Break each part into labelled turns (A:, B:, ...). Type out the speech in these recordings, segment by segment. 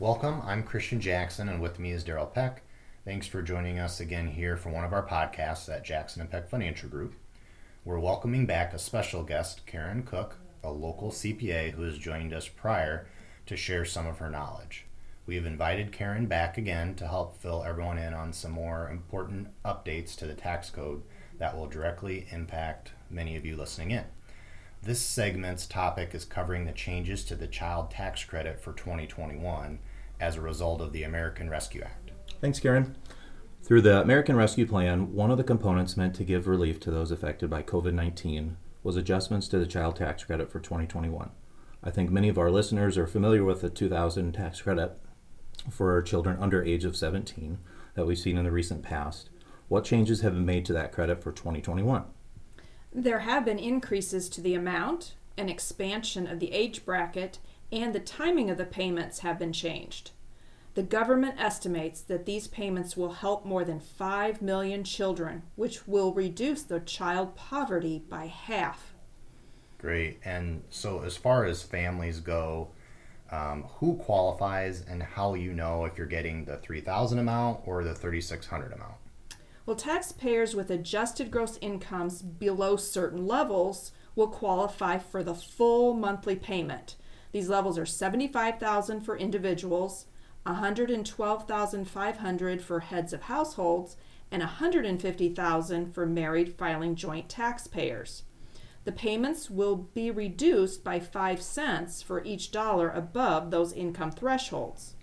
A: Welcome. I'm Christian Jackson, and with me is Daryl Peck. Thanks for joining us again here for one of our podcasts at Jackson and Peck Financial Group. We're welcoming back a special guest, Karen Cook, a local CPA who has joined us prior to share some of her knowledge. We have invited Karen back again to help fill everyone in on some more important updates to the tax code that will directly impact many of you listening in. This segment's topic is covering the changes to the child tax credit for 2021 as a result of the American Rescue Act.
B: Thanks, Karen. Through the American Rescue Plan, one of the components meant to give relief to those affected by COVID 19 was adjustments to the child tax credit for 2021. I think many of our listeners are familiar with the 2000 tax credit for children under age of 17 that we've seen in the recent past. What changes have been made to that credit for 2021?
C: There have been increases to the amount, an expansion of the age bracket, and the timing of the payments have been changed. The government estimates that these payments will help more than 5 million children, which will reduce the child poverty by half.
A: Great. And so, as far as families go, um, who qualifies and how you know if you're getting the 3000 amount or the 3600 amount?
C: Well, taxpayers with adjusted gross incomes below certain levels will qualify for the full monthly payment. These levels are 75,000 for individuals, 112,500 for heads of households, and 150,000 for married filing joint taxpayers. The payments will be reduced by 5 cents for each dollar above those income thresholds.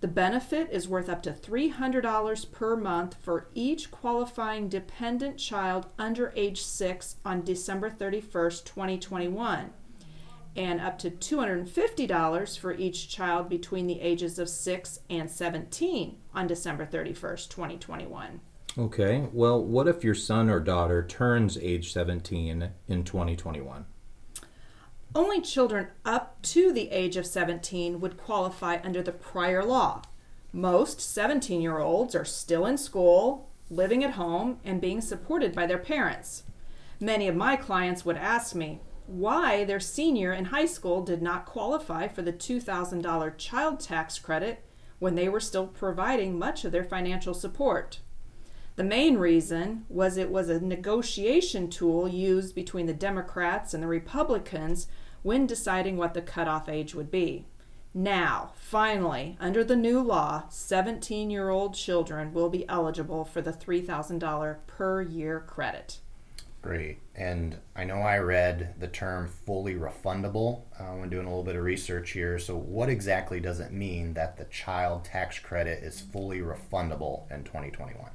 C: The benefit is worth up to $300 per month for each qualifying dependent child under age 6 on December 31st, 2021, and up to $250 for each child between the ages of 6 and 17 on December 31st, 2021.
B: Okay, well, what if your son or daughter turns age 17 in 2021?
C: Only children up to the age of 17 would qualify under the prior law. Most 17 year olds are still in school, living at home, and being supported by their parents. Many of my clients would ask me why their senior in high school did not qualify for the $2,000 child tax credit when they were still providing much of their financial support. The main reason was it was a negotiation tool used between the Democrats and the Republicans when deciding what the cutoff age would be. Now, finally, under the new law, 17 year old children will be eligible for the $3,000 per year credit.
A: Great. And I know I read the term fully refundable uh, when doing a little bit of research here. So, what exactly does it mean that the child tax credit is fully refundable in 2021?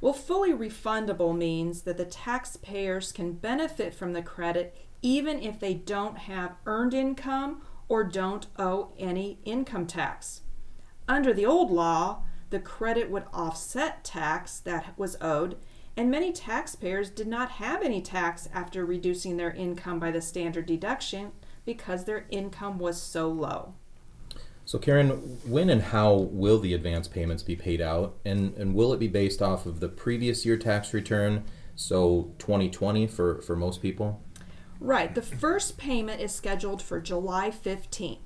C: Well, fully refundable means that the taxpayers can benefit from the credit even if they don't have earned income or don't owe any income tax. Under the old law, the credit would offset tax that was owed, and many taxpayers did not have any tax after reducing their income by the standard deduction because their income was so low.
B: So, Karen, when and how will the advance payments be paid out? And, and will it be based off of the previous year tax return, so 2020 for, for most people?
C: Right. The first payment is scheduled for July 15th.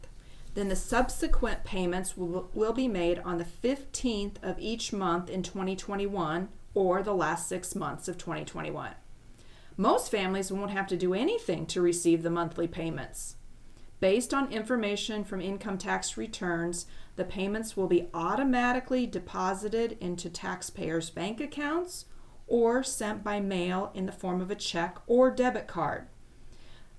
C: Then the subsequent payments will, will be made on the 15th of each month in 2021 or the last six months of 2021. Most families won't have to do anything to receive the monthly payments. Based on information from income tax returns, the payments will be automatically deposited into taxpayers' bank accounts or sent by mail in the form of a check or debit card.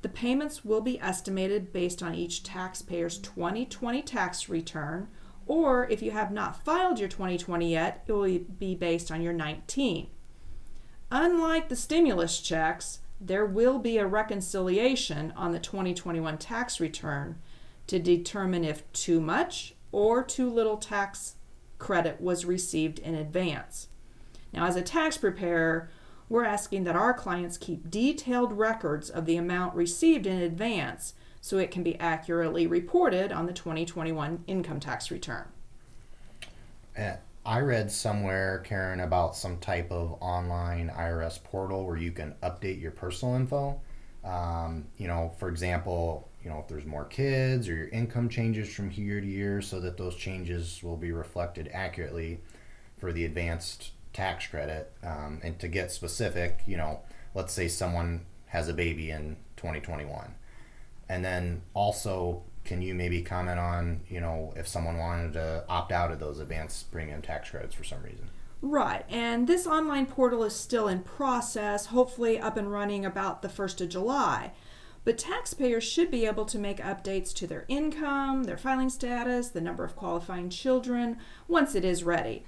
C: The payments will be estimated based on each taxpayer's 2020 tax return, or if you have not filed your 2020 yet, it will be based on your 19. Unlike the stimulus checks, there will be a reconciliation on the 2021 tax return to determine if too much or too little tax credit was received in advance. Now, as a tax preparer, we're asking that our clients keep detailed records of the amount received in advance so it can be accurately reported on the 2021 income tax return.
A: Uh, I read somewhere, Karen, about some type of online IRS portal where you can update your personal info. Um, you know, for example, you know, if there's more kids or your income changes from year to year so that those changes will be reflected accurately for the advanced tax credit. Um, and to get specific, you know, let's say someone has a baby in 2021. And then also, can you maybe comment on, you know, if someone wanted to opt out of those advanced premium tax credits for some reason?
C: Right, and this online portal is still in process, hopefully up and running about the 1st of July. But taxpayers should be able to make updates to their income, their filing status, the number of qualifying children once it is ready.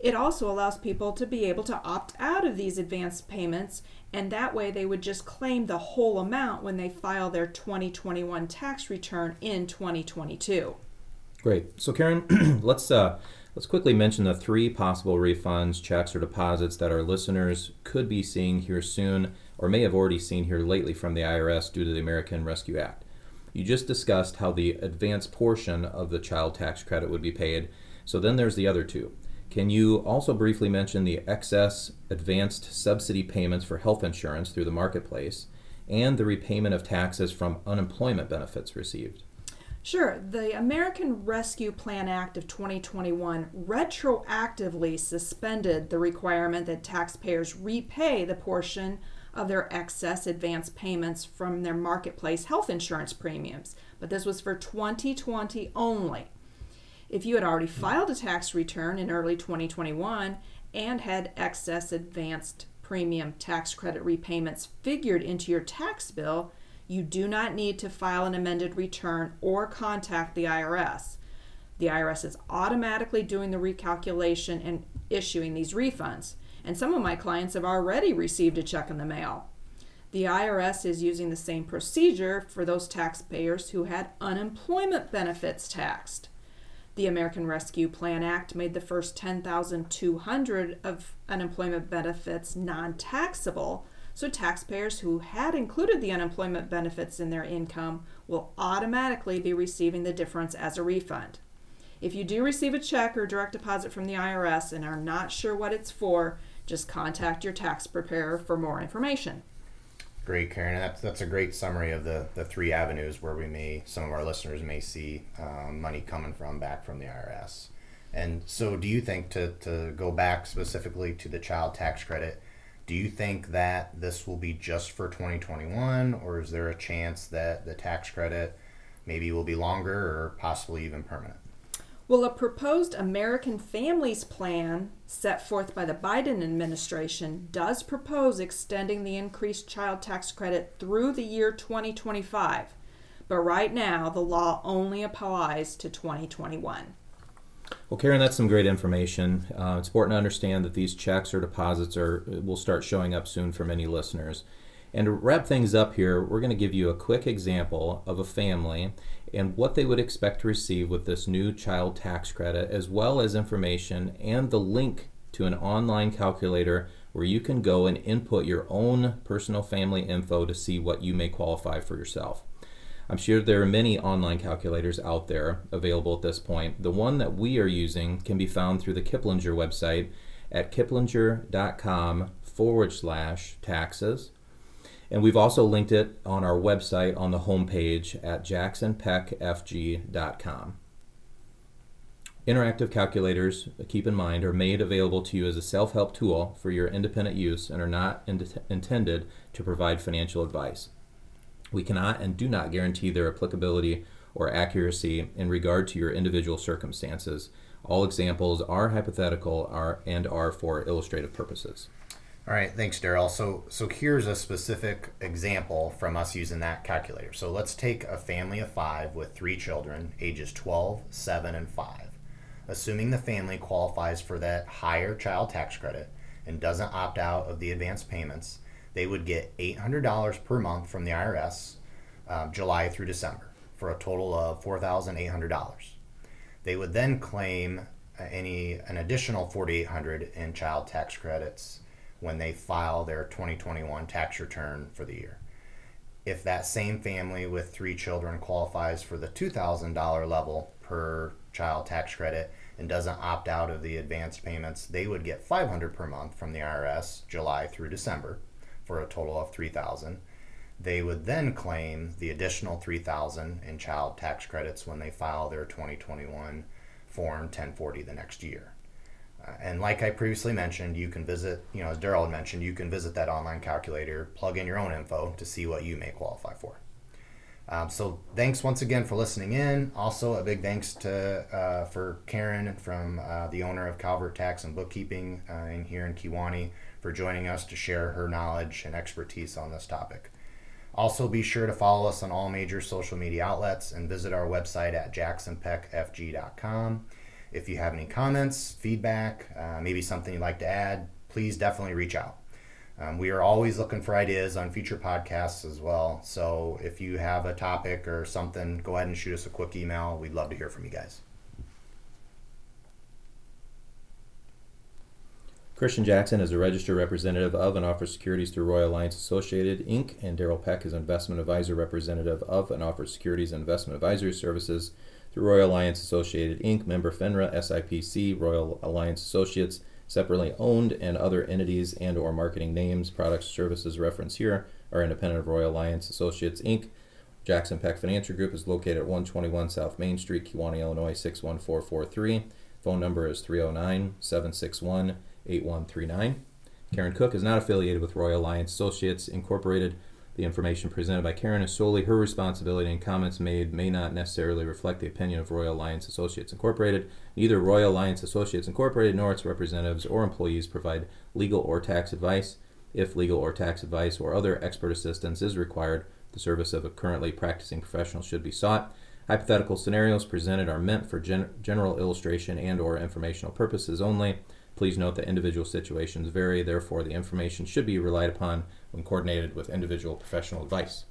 C: It also allows people to be able to opt out of these advance payments, and that way they would just claim the whole amount when they file their 2021 tax return in 2022.
B: Great. So, Karen, let's uh, let's quickly mention the three possible refunds, checks, or deposits that our listeners could be seeing here soon or may have already seen here lately from the IRS due to the American Rescue Act. You just discussed how the advance portion of the child tax credit would be paid, so then there's the other two. Can you also briefly mention the excess advanced subsidy payments for health insurance through the marketplace and the repayment of taxes from unemployment benefits received?
C: Sure. The American Rescue Plan Act of 2021 retroactively suspended the requirement that taxpayers repay the portion of their excess advance payments from their marketplace health insurance premiums, but this was for 2020 only. If you had already filed a tax return in early 2021 and had excess advanced premium tax credit repayments figured into your tax bill, you do not need to file an amended return or contact the IRS. The IRS is automatically doing the recalculation and issuing these refunds and some of my clients have already received a check in the mail. The IRS is using the same procedure for those taxpayers who had unemployment benefits taxed. The American Rescue Plan Act made the first 10,200 of unemployment benefits non-taxable, so taxpayers who had included the unemployment benefits in their income will automatically be receiving the difference as a refund. If you do receive a check or direct deposit from the IRS and are not sure what it's for, just contact your tax preparer for more information.
A: Great, Karen. That's that's a great summary of the, the three avenues where we may some of our listeners may see um, money coming from back from the IRS. And so, do you think to to go back specifically to the child tax credit? Do you think that this will be just for 2021, or is there a chance that the tax credit maybe will be longer or possibly even permanent?
C: Well, a proposed American Families Plan set forth by the Biden administration does propose extending the increased child tax credit through the year 2025. But right now, the law only applies to 2021.
B: Well, Karen, that's some great information. Uh, it's important to understand that these checks or deposits are will start showing up soon for many listeners. And to wrap things up here, we're going to give you a quick example of a family and what they would expect to receive with this new child tax credit, as well as information and the link to an online calculator where you can go and input your own personal family info to see what you may qualify for yourself. I'm sure there are many online calculators out there available at this point. The one that we are using can be found through the Kiplinger website at kiplinger.com forward slash taxes. And we've also linked it on our website on the homepage at jacksonpeckfg.com. Interactive calculators, keep in mind, are made available to you as a self help tool for your independent use and are not in- intended to provide financial advice. We cannot and do not guarantee their applicability or accuracy in regard to your individual circumstances. All examples are hypothetical are, and are for illustrative purposes.
A: All right, thanks, Daryl. So, so here's a specific example from us using that calculator. So let's take a family of five with three children, ages 12, 7, and 5. Assuming the family qualifies for that higher child tax credit and doesn't opt out of the advance payments, they would get $800 per month from the IRS, um, July through December, for a total of $4,800. They would then claim any an additional 4,800 in child tax credits when they file their 2021 tax return for the year. If that same family with three children qualifies for the $2,000 level per child tax credit and doesn't opt out of the advanced payments, they would get 500 per month from the IRS July through December for a total of 3000. they would then claim the additional 3000 in child tax credits when they file their 2021 form 1040 the next year. And like I previously mentioned, you can visit, you know, as Daryl had mentioned, you can visit that online calculator, plug in your own info to see what you may qualify for. Um, so thanks once again for listening in. Also, a big thanks to uh, for Karen from uh, the owner of Calvert Tax and Bookkeeping uh, in here in Kewanee for joining us to share her knowledge and expertise on this topic. Also, be sure to follow us on all major social media outlets and visit our website at jacksonpeckfg.com. If you have any comments, feedback, uh, maybe something you'd like to add, please definitely reach out. Um, we are always looking for ideas on future podcasts as well. So if you have a topic or something, go ahead and shoot us a quick email. We'd love to hear from you guys.
B: Christian Jackson is a registered representative of and offers securities through Royal Alliance Associates Inc. and Daryl Peck is an investment advisor representative of and offers securities and investment advisory services through Royal Alliance Associates Inc. Member FINRA SIPC Royal Alliance Associates separately owned and other entities and or marketing names, products, services referenced here are independent of Royal Alliance Associates Inc. Jackson Peck Financial Group is located at 121 South Main Street, Kewanee, Illinois 61443. Phone number is 309 761 8139. Karen Cook is not affiliated with Royal Alliance Associates Incorporated. The information presented by Karen is solely her responsibility, and comments made may not necessarily reflect the opinion of Royal Alliance Associates Incorporated. Neither Royal Alliance Associates Incorporated nor its representatives or employees provide legal or tax advice. If legal or tax advice or other expert assistance is required, the service of a currently practicing professional should be sought. Hypothetical scenarios presented are meant for gen- general illustration and or informational purposes only. Please note that individual situations vary, therefore the information should be relied upon when coordinated with individual professional advice.